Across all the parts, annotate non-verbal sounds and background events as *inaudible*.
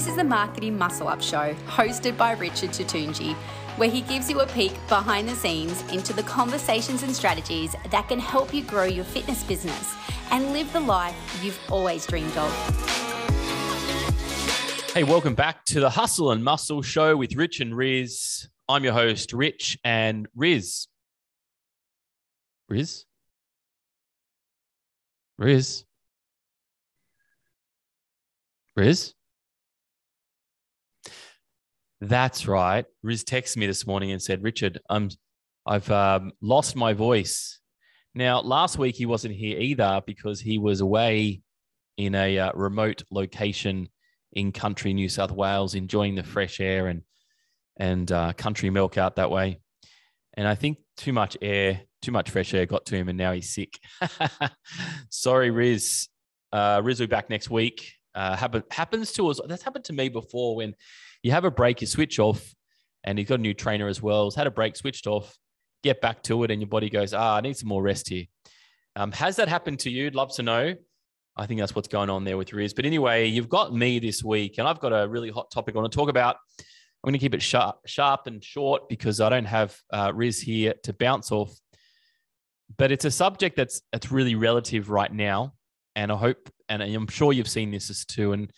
This is the Marketing Muscle Up Show, hosted by Richard Tutunji, where he gives you a peek behind the scenes into the conversations and strategies that can help you grow your fitness business and live the life you've always dreamed of. Hey, welcome back to the Hustle and Muscle Show with Rich and Riz. I'm your host, Rich and Riz. Riz? Riz? Riz? That's right. Riz texted me this morning and said, Richard, I'm, I've um, lost my voice. Now, last week he wasn't here either because he was away in a uh, remote location in country New South Wales, enjoying the fresh air and and uh, country milk out that way. And I think too much air, too much fresh air got to him, and now he's sick. *laughs* Sorry, Riz. Uh, Riz will be back next week. Uh, happen, happens to us. That's happened to me before when you have a break, you switch off, and he's got a new trainer as well. He's had a break, switched off, get back to it, and your body goes, ah, I need some more rest here. Um, has that happened to you? I'd love to know. I think that's what's going on there with Riz. But anyway, you've got me this week, and I've got a really hot topic I want to talk about. I'm going to keep it sharp, sharp and short because I don't have uh, Riz here to bounce off. But it's a subject that's that's really relative right now, and I hope, and I'm sure you've seen this as too. And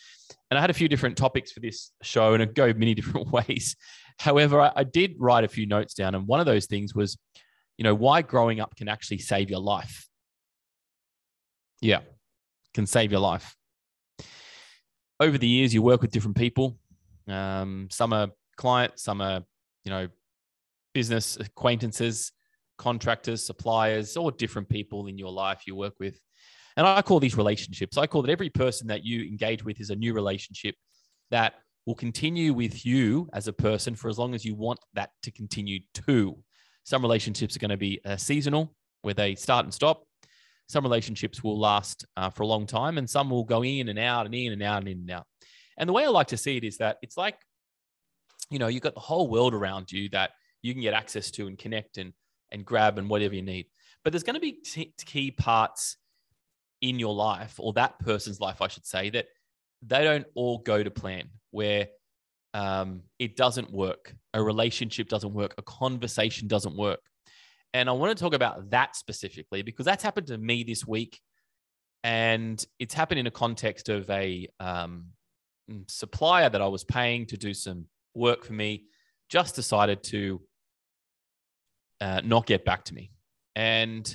and I had a few different topics for this show, and it go many *laughs* different ways. However, I, I did write a few notes down, and one of those things was, you know, why growing up can actually save your life. Yeah, can save your life. Over the years, you work with different people. Um, some are clients, some are, you know, business acquaintances, contractors, suppliers, or different people in your life you work with. And I call these relationships. I call that every person that you engage with is a new relationship that will continue with you as a person for as long as you want that to continue to. Some relationships are going to be uh, seasonal, where they start and stop. Some relationships will last uh, for a long time, and some will go in and out and in and out and in and out. And the way I like to see it is that it's like, you know, you've got the whole world around you that you can get access to and connect and and grab and whatever you need. But there's going to be t- key parts in your life or that person's life, I should say, that they don't all go to plan, where um, it doesn't work, a relationship doesn't work, a conversation doesn't work. And I want to talk about that specifically because that's happened to me this week. And it's happened in a context of a um, supplier that I was paying to do some work for me just decided to uh, not get back to me. And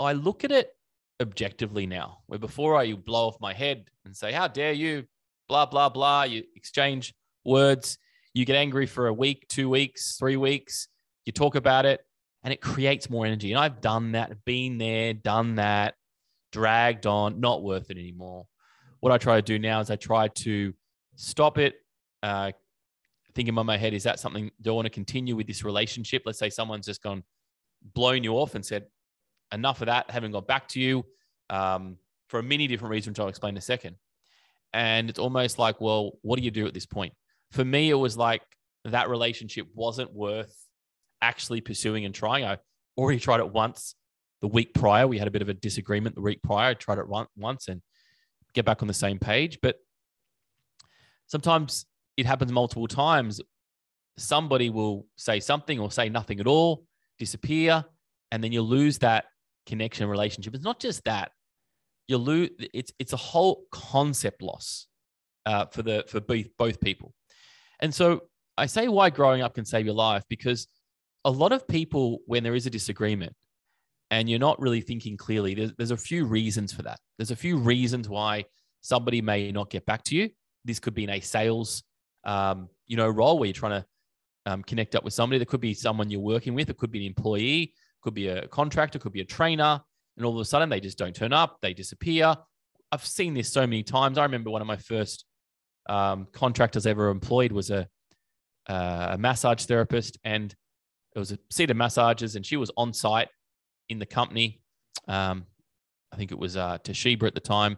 I look at it objectively now, where before I blow off my head and say, How dare you? Blah, blah, blah. You exchange words. You get angry for a week, two weeks, three weeks. You talk about it and it creates more energy. And I've done that, been there, done that, dragged on, not worth it anymore. What I try to do now is I try to stop it, uh, thinking in my head, is that something, do I want to continue with this relationship? Let's say someone's just gone, blown you off and said, enough of that, haven't got back to you um, for many different reasons, which I'll explain in a second. And it's almost like, well, what do you do at this point? For me, it was like that relationship wasn't worth actually pursuing and trying. I already tried it once the week prior. We had a bit of a disagreement the week prior. I tried it once and get back on the same page. But sometimes it happens multiple times. Somebody will say something or say nothing at all, disappear, and then you lose that connection relationship. It's not just that you lose. It's it's a whole concept loss uh, for the for both both people. And so I say why growing up can save your life because a lot of people, when there is a disagreement and you're not really thinking clearly, there's, there's a few reasons for that. There's a few reasons why somebody may not get back to you. This could be in a sales, um, you know, role where you're trying to um, connect up with somebody. There could be someone you're working with. It could be an employee, could be a contractor, could be a trainer, and all of a sudden they just don't turn up. They disappear. I've seen this so many times. I remember one of my first um, contractors ever employed was a, uh, a massage therapist, and it was a seat of massages, and she was on site in the company. Um, I think it was uh, Toshiba at the time.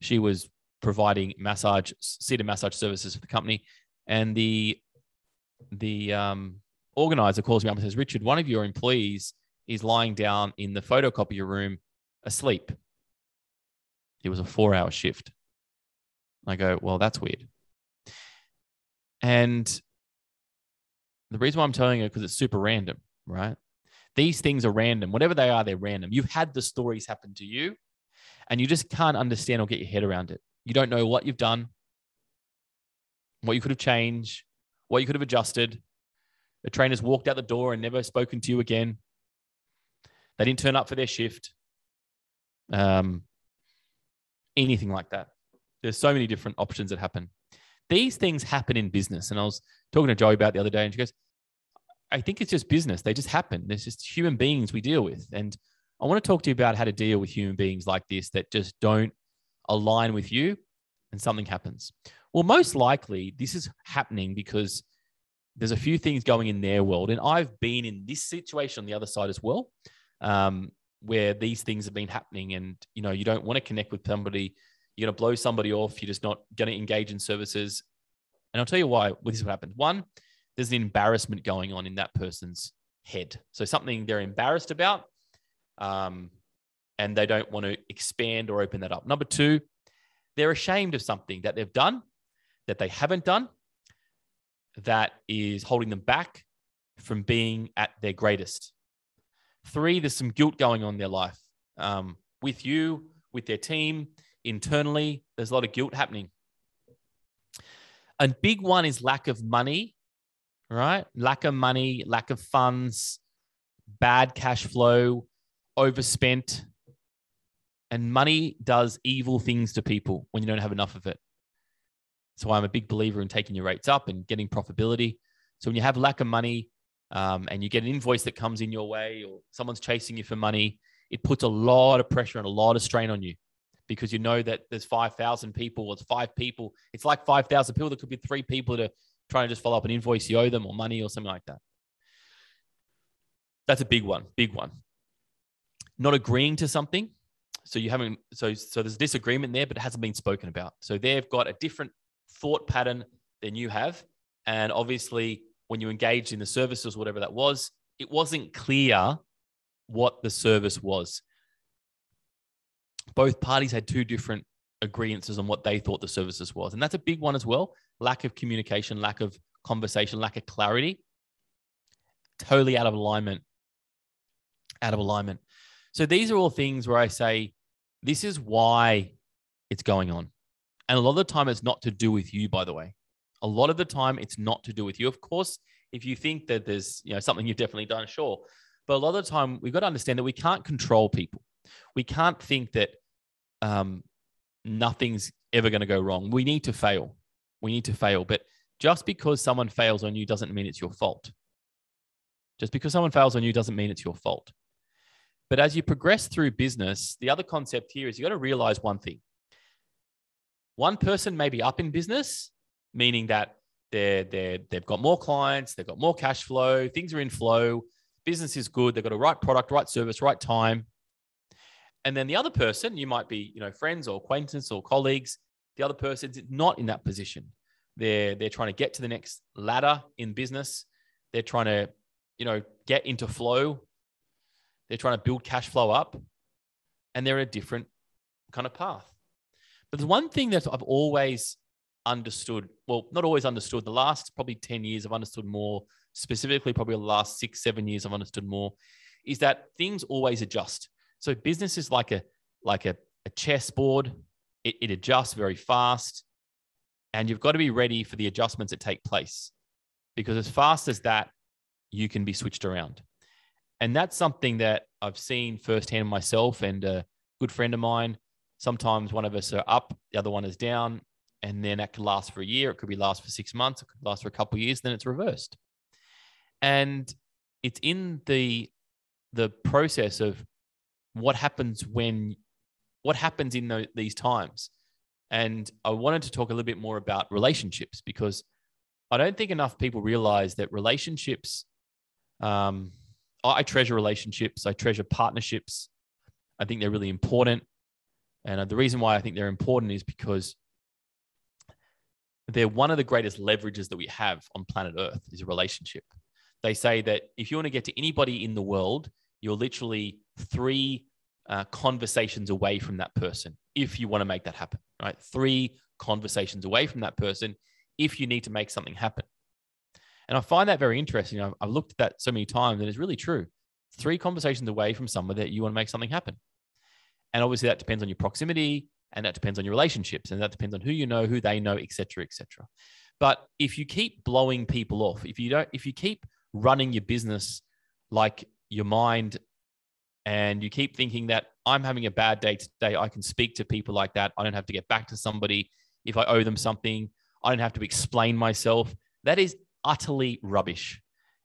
She was providing massage, seated massage services for the company, and the the um, organizer calls me up and says, "Richard, one of your employees is lying down in the photocopier room asleep. It was a four-hour shift. I go, well, that's weird. And the reason why I'm telling you because it's super random, right? These things are random. Whatever they are, they're random. You've had the stories happen to you and you just can't understand or get your head around it. You don't know what you've done, what you could have changed, what you could have adjusted. The trainers walked out the door and never spoken to you again. They didn't turn up for their shift. Um, anything like that. There's so many different options that happen. These things happen in business. And I was talking to Joey about the other day, and she goes, I think it's just business. They just happen. There's just human beings we deal with. And I want to talk to you about how to deal with human beings like this that just don't align with you and something happens. Well, most likely this is happening because there's a few things going in their world. And I've been in this situation on the other side as well, um, where these things have been happening. And, you know, you don't want to connect with somebody. You're going to blow somebody off. You're just not going to engage in services. And I'll tell you why. This is what happens. One, there's an embarrassment going on in that person's head. So something they're embarrassed about, um, and they don't want to expand or open that up. Number two, they're ashamed of something that they've done, that they haven't done, that is holding them back from being at their greatest. Three, there's some guilt going on in their life um, with you, with their team, internally. There's a lot of guilt happening. A big one is lack of money right? Lack of money, lack of funds, bad cash flow, overspent. And money does evil things to people when you don't have enough of it. So I'm a big believer in taking your rates up and getting profitability. So when you have lack of money um, and you get an invoice that comes in your way or someone's chasing you for money, it puts a lot of pressure and a lot of strain on you because you know that there's 5,000 people or it's five people. It's like 5,000 people. There could be three people that are trying to just follow up an invoice you owe them or money or something like that. That's a big one, big one. Not agreeing to something. So you haven't, so, so there's disagreement there, but it hasn't been spoken about. So they've got a different thought pattern than you have. And obviously, when you engaged in the services, whatever that was, it wasn't clear what the service was. Both parties had two different agreements on what they thought the services was. And that's a big one as well. Lack of communication, lack of conversation, lack of clarity. Totally out of alignment. Out of alignment. So these are all things where I say, this is why it's going on. And a lot of the time, it's not to do with you, by the way. A lot of the time, it's not to do with you. Of course, if you think that there's you know something you've definitely done, sure. But a lot of the time, we've got to understand that we can't control people. We can't think that um, nothing's ever going to go wrong. We need to fail. We need to fail. But just because someone fails on you doesn't mean it's your fault. Just because someone fails on you doesn't mean it's your fault. But as you progress through business, the other concept here is you got to realize one thing. One person may be up in business, meaning that they're, they're, they've got more clients, they've got more cash flow, things are in flow, business is good, they've got a right product, right service, right time. And then the other person, you might be, you know, friends or acquaintance or colleagues. The other person's not in that position. They're they're trying to get to the next ladder in business. They're trying to, you know, get into flow. They're trying to build cash flow up, and they're in a different kind of path. But there's one thing that I've always understood. Well, not always understood. The last probably ten years, I've understood more. Specifically, probably the last six, seven years, I've understood more. Is that things always adjust so business is like a like a, a chessboard. It, it adjusts very fast, and you've got to be ready for the adjustments that take place, because as fast as that, you can be switched around. And that's something that I've seen firsthand myself and a good friend of mine. Sometimes one of us are up, the other one is down, and then that could last for a year. It could be last for six months. It could last for a couple of years. Then it's reversed, and it's in the the process of what happens when what happens in the, these times and i wanted to talk a little bit more about relationships because i don't think enough people realize that relationships um, i treasure relationships i treasure partnerships i think they're really important and uh, the reason why i think they're important is because they're one of the greatest leverages that we have on planet earth is a relationship they say that if you want to get to anybody in the world you're literally three uh, conversations away from that person if you want to make that happen, right? Three conversations away from that person if you need to make something happen. And I find that very interesting. I've, I've looked at that so many times and it's really true. Three conversations away from someone that you want to make something happen. And obviously that depends on your proximity and that depends on your relationships and that depends on who you know, who they know, etc., etc. But if you keep blowing people off, if you don't, if you keep running your business like your mind and you keep thinking that I'm having a bad day today, I can speak to people like that. I don't have to get back to somebody if I owe them something. I don't have to explain myself. That is utterly rubbish.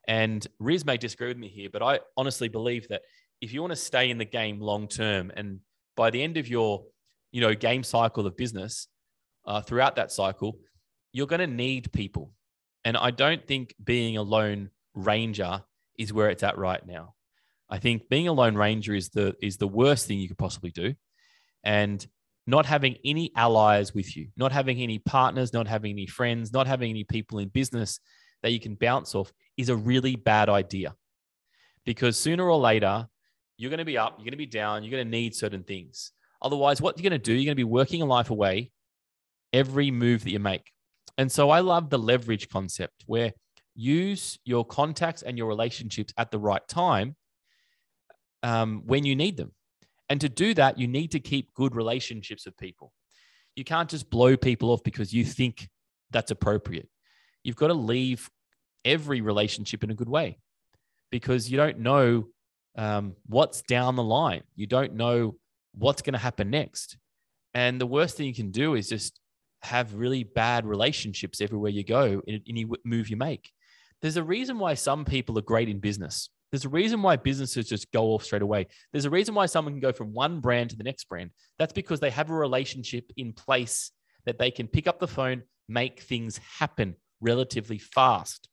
And Riz may disagree with me here, but I honestly believe that if you want to stay in the game long term, and by the end of your, you know, game cycle of business, uh, throughout that cycle, you're going to need people. And I don't think being a lone ranger is where it's at right now. I think being a lone ranger is the is the worst thing you could possibly do, and not having any allies with you, not having any partners, not having any friends, not having any people in business that you can bounce off is a really bad idea. Because sooner or later, you're going to be up, you're going to be down, you're going to need certain things. Otherwise, what you're going to do, you're going to be working a life away every move that you make. And so I love the leverage concept where use your contacts and your relationships at the right time um, when you need them. And to do that, you need to keep good relationships with people. You can't just blow people off because you think that's appropriate. You've got to leave every relationship in a good way because you don't know um, what's down the line. You don't know what's going to happen next. And the worst thing you can do is just have really bad relationships everywhere you go in any move you make. There's a reason why some people are great in business. There's a reason why businesses just go off straight away. There's a reason why someone can go from one brand to the next brand. That's because they have a relationship in place that they can pick up the phone, make things happen relatively fast.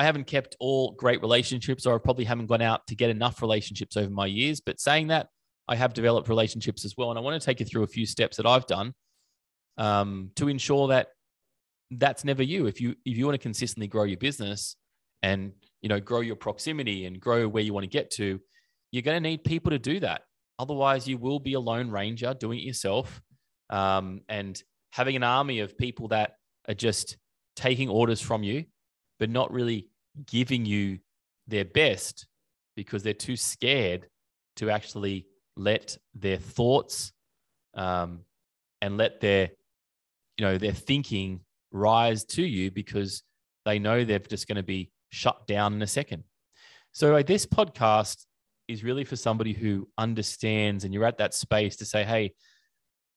I haven't kept all great relationships, or I probably haven't gone out to get enough relationships over my years. But saying that, I have developed relationships as well. And I want to take you through a few steps that I've done um, to ensure that that's never you. If you if you want to consistently grow your business and you know grow your proximity and grow where you want to get to, you're going to need people to do that. Otherwise, you will be a lone ranger doing it yourself, um, and having an army of people that are just taking orders from you, but not really giving you their best because they're too scared to actually let their thoughts um, and let their you know their thinking rise to you because they know they're just going to be shut down in a second. So this podcast is really for somebody who understands and you're at that space to say, hey,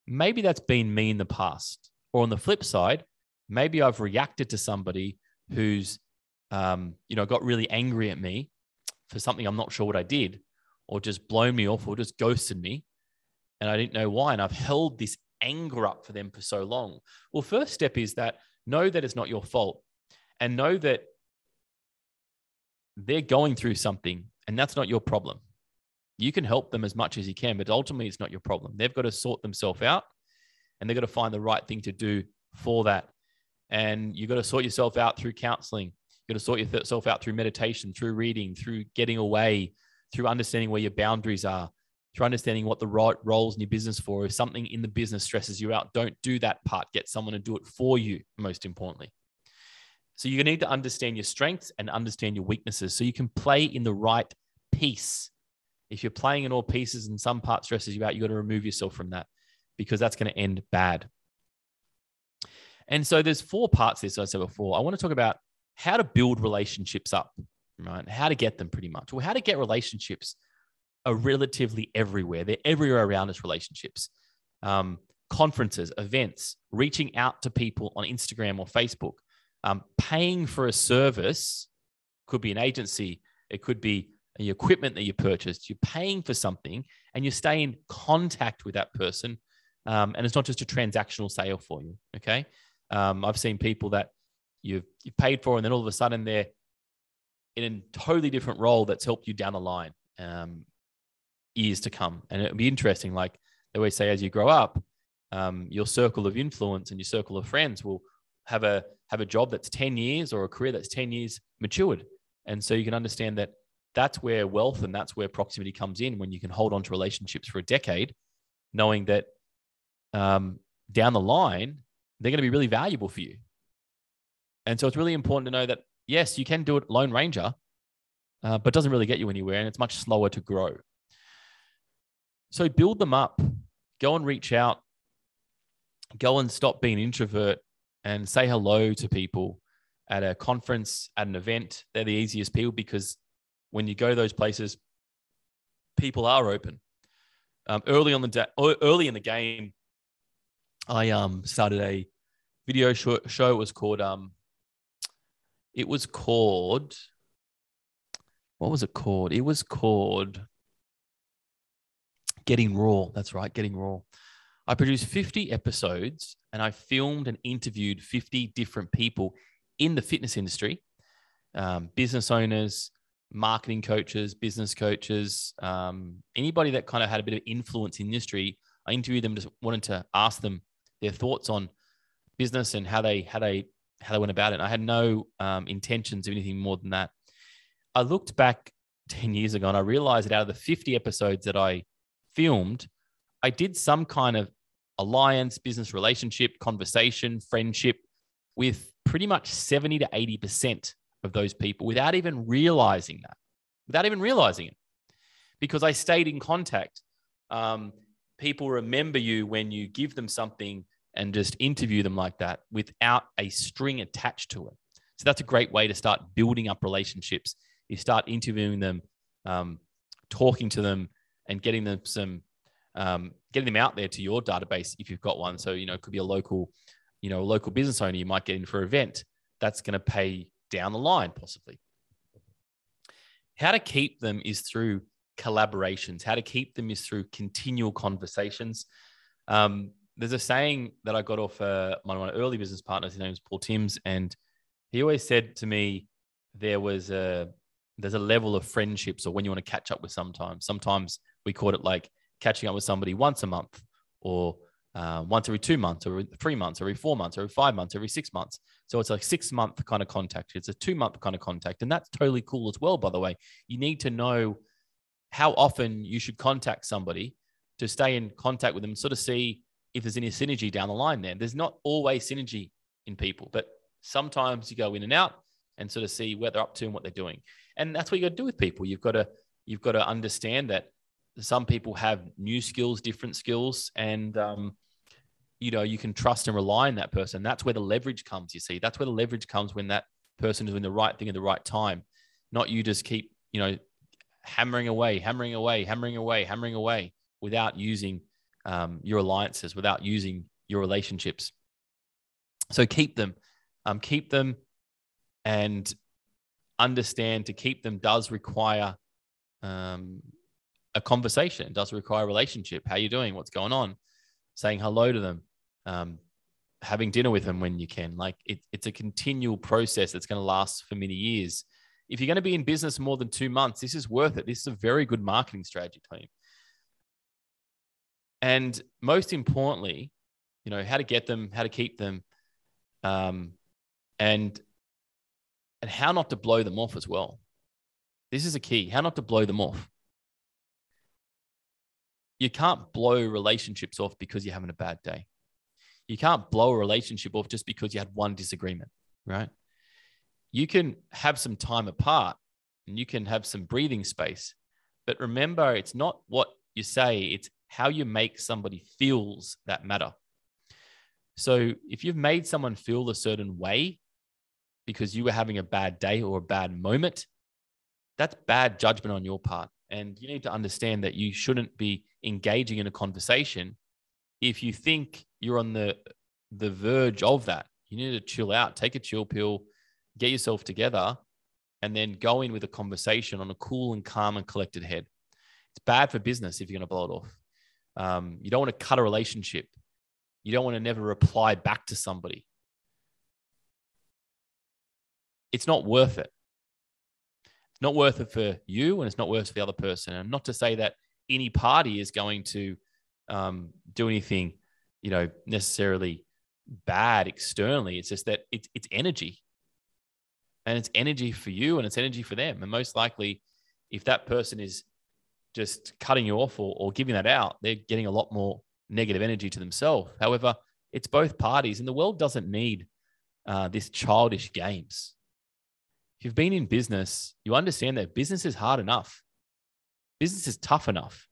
maybe that's been me in the past. Or on the flip side, maybe I've reacted to somebody who's, um, you know, got really angry at me for something I'm not sure what I did, or just blown me off, or just ghosted me, and I didn't know why. And I've held this anger up for them for so long. Well, first step is that know that it's not your fault, and know that they're going through something, and that's not your problem. You can help them as much as you can, but ultimately, it's not your problem. They've got to sort themselves out, and they've got to find the right thing to do for that. And you've got to sort yourself out through counseling. You've got to sort yourself out through meditation, through reading, through getting away, through understanding where your boundaries are, through understanding what the right roles in your business for. If something in the business stresses you out, don't do that part. Get someone to do it for you, most importantly. So you need to understand your strengths and understand your weaknesses so you can play in the right piece. If you're playing in all pieces and some part stresses you out, you've got to remove yourself from that because that's going to end bad. And so there's four parts this I said before. I want to talk about how to build relationships up, right? How to get them pretty much. Well, how to get relationships are relatively everywhere. They're everywhere around us, relationships. Um, conferences, events, reaching out to people on Instagram or Facebook, um, paying for a service could be an agency, it could be the equipment that you purchased. You're paying for something and you stay in contact with that person. Um, and it's not just a transactional sale for you. Okay. Um, I've seen people that you've, you've paid for, and then all of a sudden they're in a totally different role that's helped you down the line um, years to come. And it'll be interesting. Like they always say, as you grow up, um, your circle of influence and your circle of friends will have a have a job that's 10 years or a career that's 10 years matured. And so you can understand that that's where wealth and that's where proximity comes in when you can hold on to relationships for a decade, knowing that um, down the line, they're going to be really valuable for you. And so it's really important to know that, yes, you can do it Lone Ranger, uh, but doesn't really get you anywhere and it's much slower to grow. So build them up, go and reach out, go and stop being an introvert and say hello to people at a conference, at an event. They're the easiest people because when you go to those places, people are open. Um, early on the day, early in the game, I um started a video show. show. It was called um, it was called what was it called? It was called Getting Raw. That's right, Getting Raw. I produced 50 episodes and I filmed and interviewed 50 different people in the fitness industry, um, business owners, marketing coaches, business coaches, um, anybody that kind of had a bit of influence in the industry. I interviewed them, just wanted to ask them their thoughts on business and how they how they how they went about it. And I had no um, intentions of anything more than that. I looked back 10 years ago and I realized that out of the 50 episodes that I filmed, I did some kind of alliance, business relationship, conversation, friendship with pretty much 70 to 80% of those people without even realizing that, without even realizing it, because I stayed in contact. Um, people remember you when you give them something and just interview them like that without a string attached to it. So that's a great way to start building up relationships. You start interviewing them, um, talking to them, and getting them some, um, getting them out there to your database if you've got one. So you know, it could be a local, you know, a local business owner you might get in for an event. That's going to pay down the line, possibly. How to keep them is through collaborations. How to keep them is through continual conversations. Um, there's a saying that I got off uh, one of my early business partners. His name is Paul Timms, and he always said to me, "There was a there's a level of friendships, or when you want to catch up with. Sometimes, sometimes we call it like catching up with somebody once a month, or uh, once every two months, or three months, or every four months, or every five months, every six months. So it's like six month kind of contact. It's a two month kind of contact, and that's totally cool as well. By the way, you need to know how often you should contact somebody to stay in contact with them, sort of see if there's any synergy down the line there. There's not always synergy in people, but sometimes you go in and out and sort of see where they're up to and what they're doing. And that's what you got to do with people. You've got to you've got to understand that some people have new skills, different skills, and um, you know you can trust and rely on that person. That's where the leverage comes. You see, that's where the leverage comes when that person is doing the right thing at the right time. Not you just keep you know hammering away, hammering away, hammering away, hammering away without using um, your alliances, without using your relationships. So keep them, um, keep them, and understand to keep them does require um, a conversation. Does require a relationship. How you doing? What's going on? Saying hello to them, um, having dinner with them when you can. Like it, it's a continual process that's going to last for many years. If you're going to be in business more than two months, this is worth it. This is a very good marketing strategy, team. And most importantly, you know, how to get them, how to keep them, um, and and how not to blow them off as well. This is a key. How not to blow them off. You can't blow relationships off because you're having a bad day. You can't blow a relationship off just because you had one disagreement, right? You can have some time apart and you can have some breathing space. But remember, it's not what you say, it's how you make somebody feels that matter. So if you've made someone feel a certain way because you were having a bad day or a bad moment, that's bad judgment on your part. And you need to understand that you shouldn't be engaging in a conversation if you think you're on the the verge of that. You need to chill out, take a chill pill, get yourself together, and then go in with a conversation on a cool and calm and collected head. It's bad for business if you're going to blow it off. Um, you don't want to cut a relationship. You don't want to never reply back to somebody. It's not worth it. It's not worth it for you, and it's not worth it for the other person. And not to say that any party is going to um, do anything, you know, necessarily bad externally. It's just that it's it's energy, and it's energy for you, and it's energy for them. And most likely, if that person is just cutting you off or, or giving that out, they're getting a lot more negative energy to themselves. However, It's both parties, and the world doesn't need uh, this childish games. If you've been in business, you understand that business is hard enough. Business is tough enough.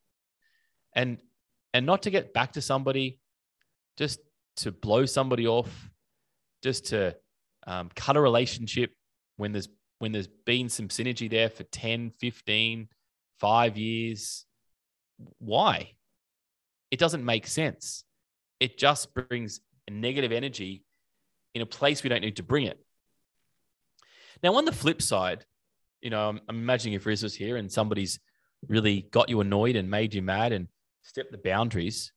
And and not to get back to somebody, just to blow somebody off, just to um, cut a relationship when there's when there's been some synergy there for 10, 15, five years. Why? It doesn't make sense. It just brings negative energy in a place we don't need to bring it. Now, on the flip side, you know, I'm, I'm imagining if Riz was here and somebody's really got you annoyed and made you mad and stepped the boundaries,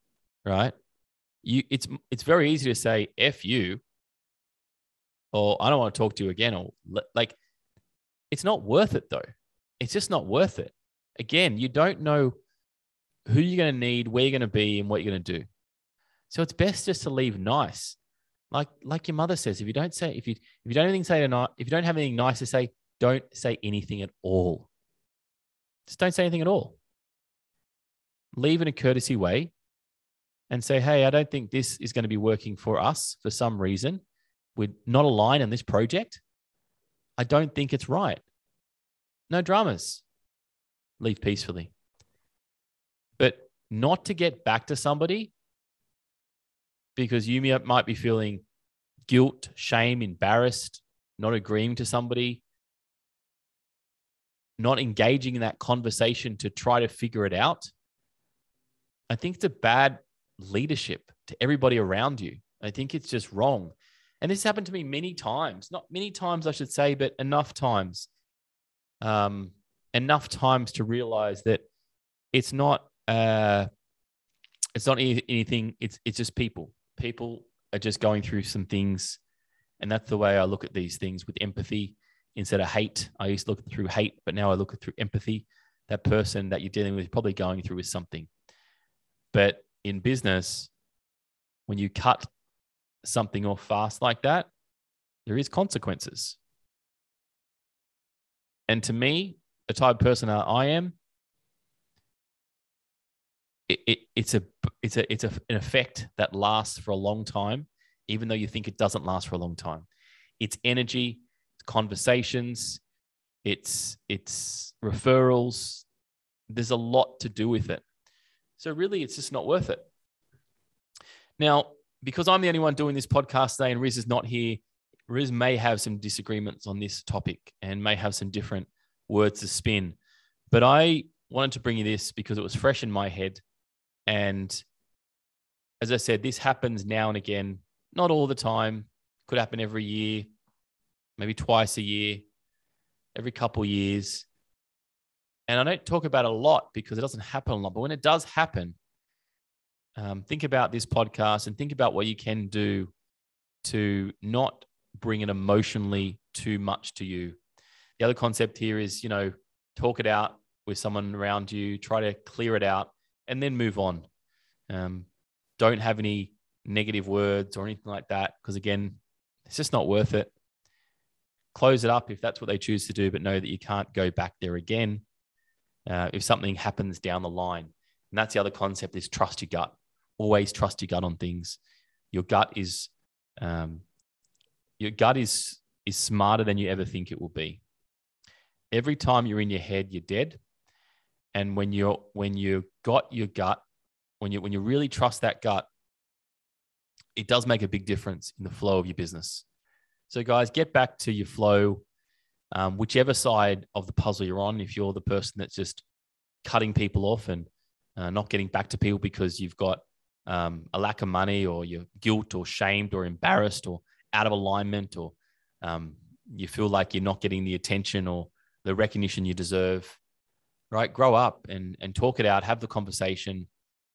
right? You, it's it's very easy to say "f you," or "I don't want to talk to you again," or like, it's not worth it though. It's just not worth it. Again, you don't know who you're going to need, where you're going to be, and what you're going to do. So it's best just to leave nice like like your mother says, if you don't say if you if you don't anything say tonight, if you don't have anything nice to say, don't say anything at all. Just don't say anything at all. Leave in a courtesy way and say, hey, I don't think this is going to be working for us for some reason. We're not aligned on this project. I don't think it's right. No dramas. Leave peacefully. But not to get back to somebody because you might be feeling guilt, shame, embarrassed, not agreeing to somebody, not engaging in that conversation to try to figure it out. I think it's a bad leadership to everybody around you. I think it's just wrong. And this happened to me many times, not many times, I should say, but enough times. Um, enough times to realize that it's not uh, it's not anything. It's it's just people people are just going through some things. And that's the way I look at these things with empathy instead of hate. I used to look through hate, but now I look through empathy. That person that you're dealing with is probably going through is something. But in business, when you cut something off fast like that, there is consequences. And to me, the type of person I am, it, it, it's a it's a it's a, an effect that lasts for a long time, even though you think it doesn't last for a long time. It's energy, it's conversations, it's it's referrals. There's a lot to do with it. So really, it's just not worth it. Now, because I'm the only one doing this podcast today, and Riz is not here, Riz may have some disagreements on this topic and may have some different words to spin. But I wanted to bring you this because it was fresh in my head and as I said, this happens now and again, not all the time. Could happen every year, maybe twice a year, every couple years. And I don't talk about a lot because it doesn't happen a lot. But when it does happen, um, think about this podcast and think about what you can do to not bring it emotionally too much to you. The other concept here is, you know, talk it out with someone around you, try to clear it out and then move on. Um, don't have any negative words or anything like that because again, it's just not worth it. Close it up if that's what they choose to do, but know that you can't go back there again uh, if something happens down the line. And that's the other concept: is trust your gut. Always trust your gut on things. Your gut is um, your gut is is smarter than you ever think it will be. Every time you're in your head, you're dead. And when you're when you got your gut when you when you really trust that gut it does make a big difference in the flow of your business. So guys get back to your flow um, whichever side of the puzzle you're on. If you're the person that's just cutting people off and uh, not getting back to people because you've got um, a lack of money or you're guilt or shamed or embarrassed or out of alignment or um, you feel like you're not getting the attention or the recognition you deserve right? Grow up and and talk it out, have the conversation,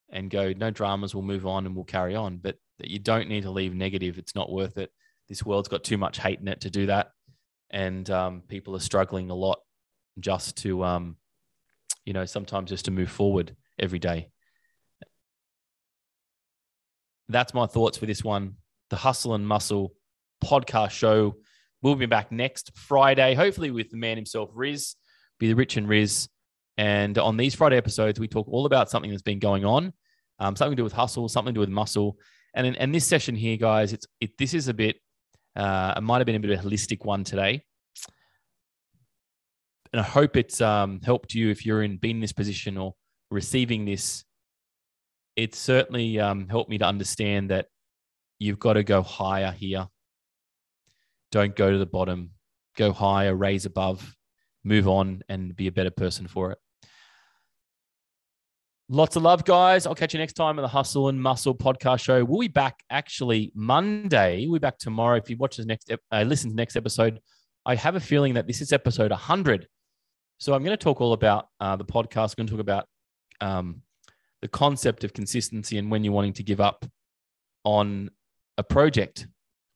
and go. No dramas. We'll move on and we'll carry on. But that you don't need to leave negative. It's not worth it. This world's got too much hate in it to do that, and um, people are struggling a lot just to, um, you know, sometimes just to move forward every day. That's my thoughts for this one. The Hustle and Muscle podcast show. We'll be back next Friday, hopefully with the man himself, Riz. Be the Rich and Riz. And on these Friday episodes, we talk all about something that's been going on, um, something to do with hustle, something to do with muscle. And in, and this session here, guys, it's it. This is a bit. Uh, it might have been a bit of a holistic one today, and I hope it's um, helped you if you're in being in this position or receiving this. It certainly um, helped me to understand that you've got to go higher here. Don't go to the bottom. Go higher, raise above, move on, and be a better person for it. Lots of love, guys. I'll catch you next time on the Hustle and Muscle podcast show. We'll be back actually Monday. We'll be back tomorrow. If you watch this next, uh, listen to next episode, I have a feeling that this is episode 100. So I'm going to talk all about uh, the podcast. I'm going to talk about um, the concept of consistency and when you're wanting to give up on a project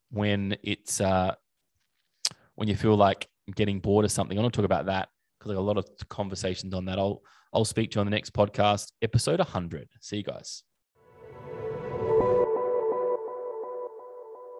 when it's uh, when you feel like getting bored of something. I want to talk about that because I got a lot of conversations on that. I'll I'll speak to you on the next podcast, episode 100. See you guys.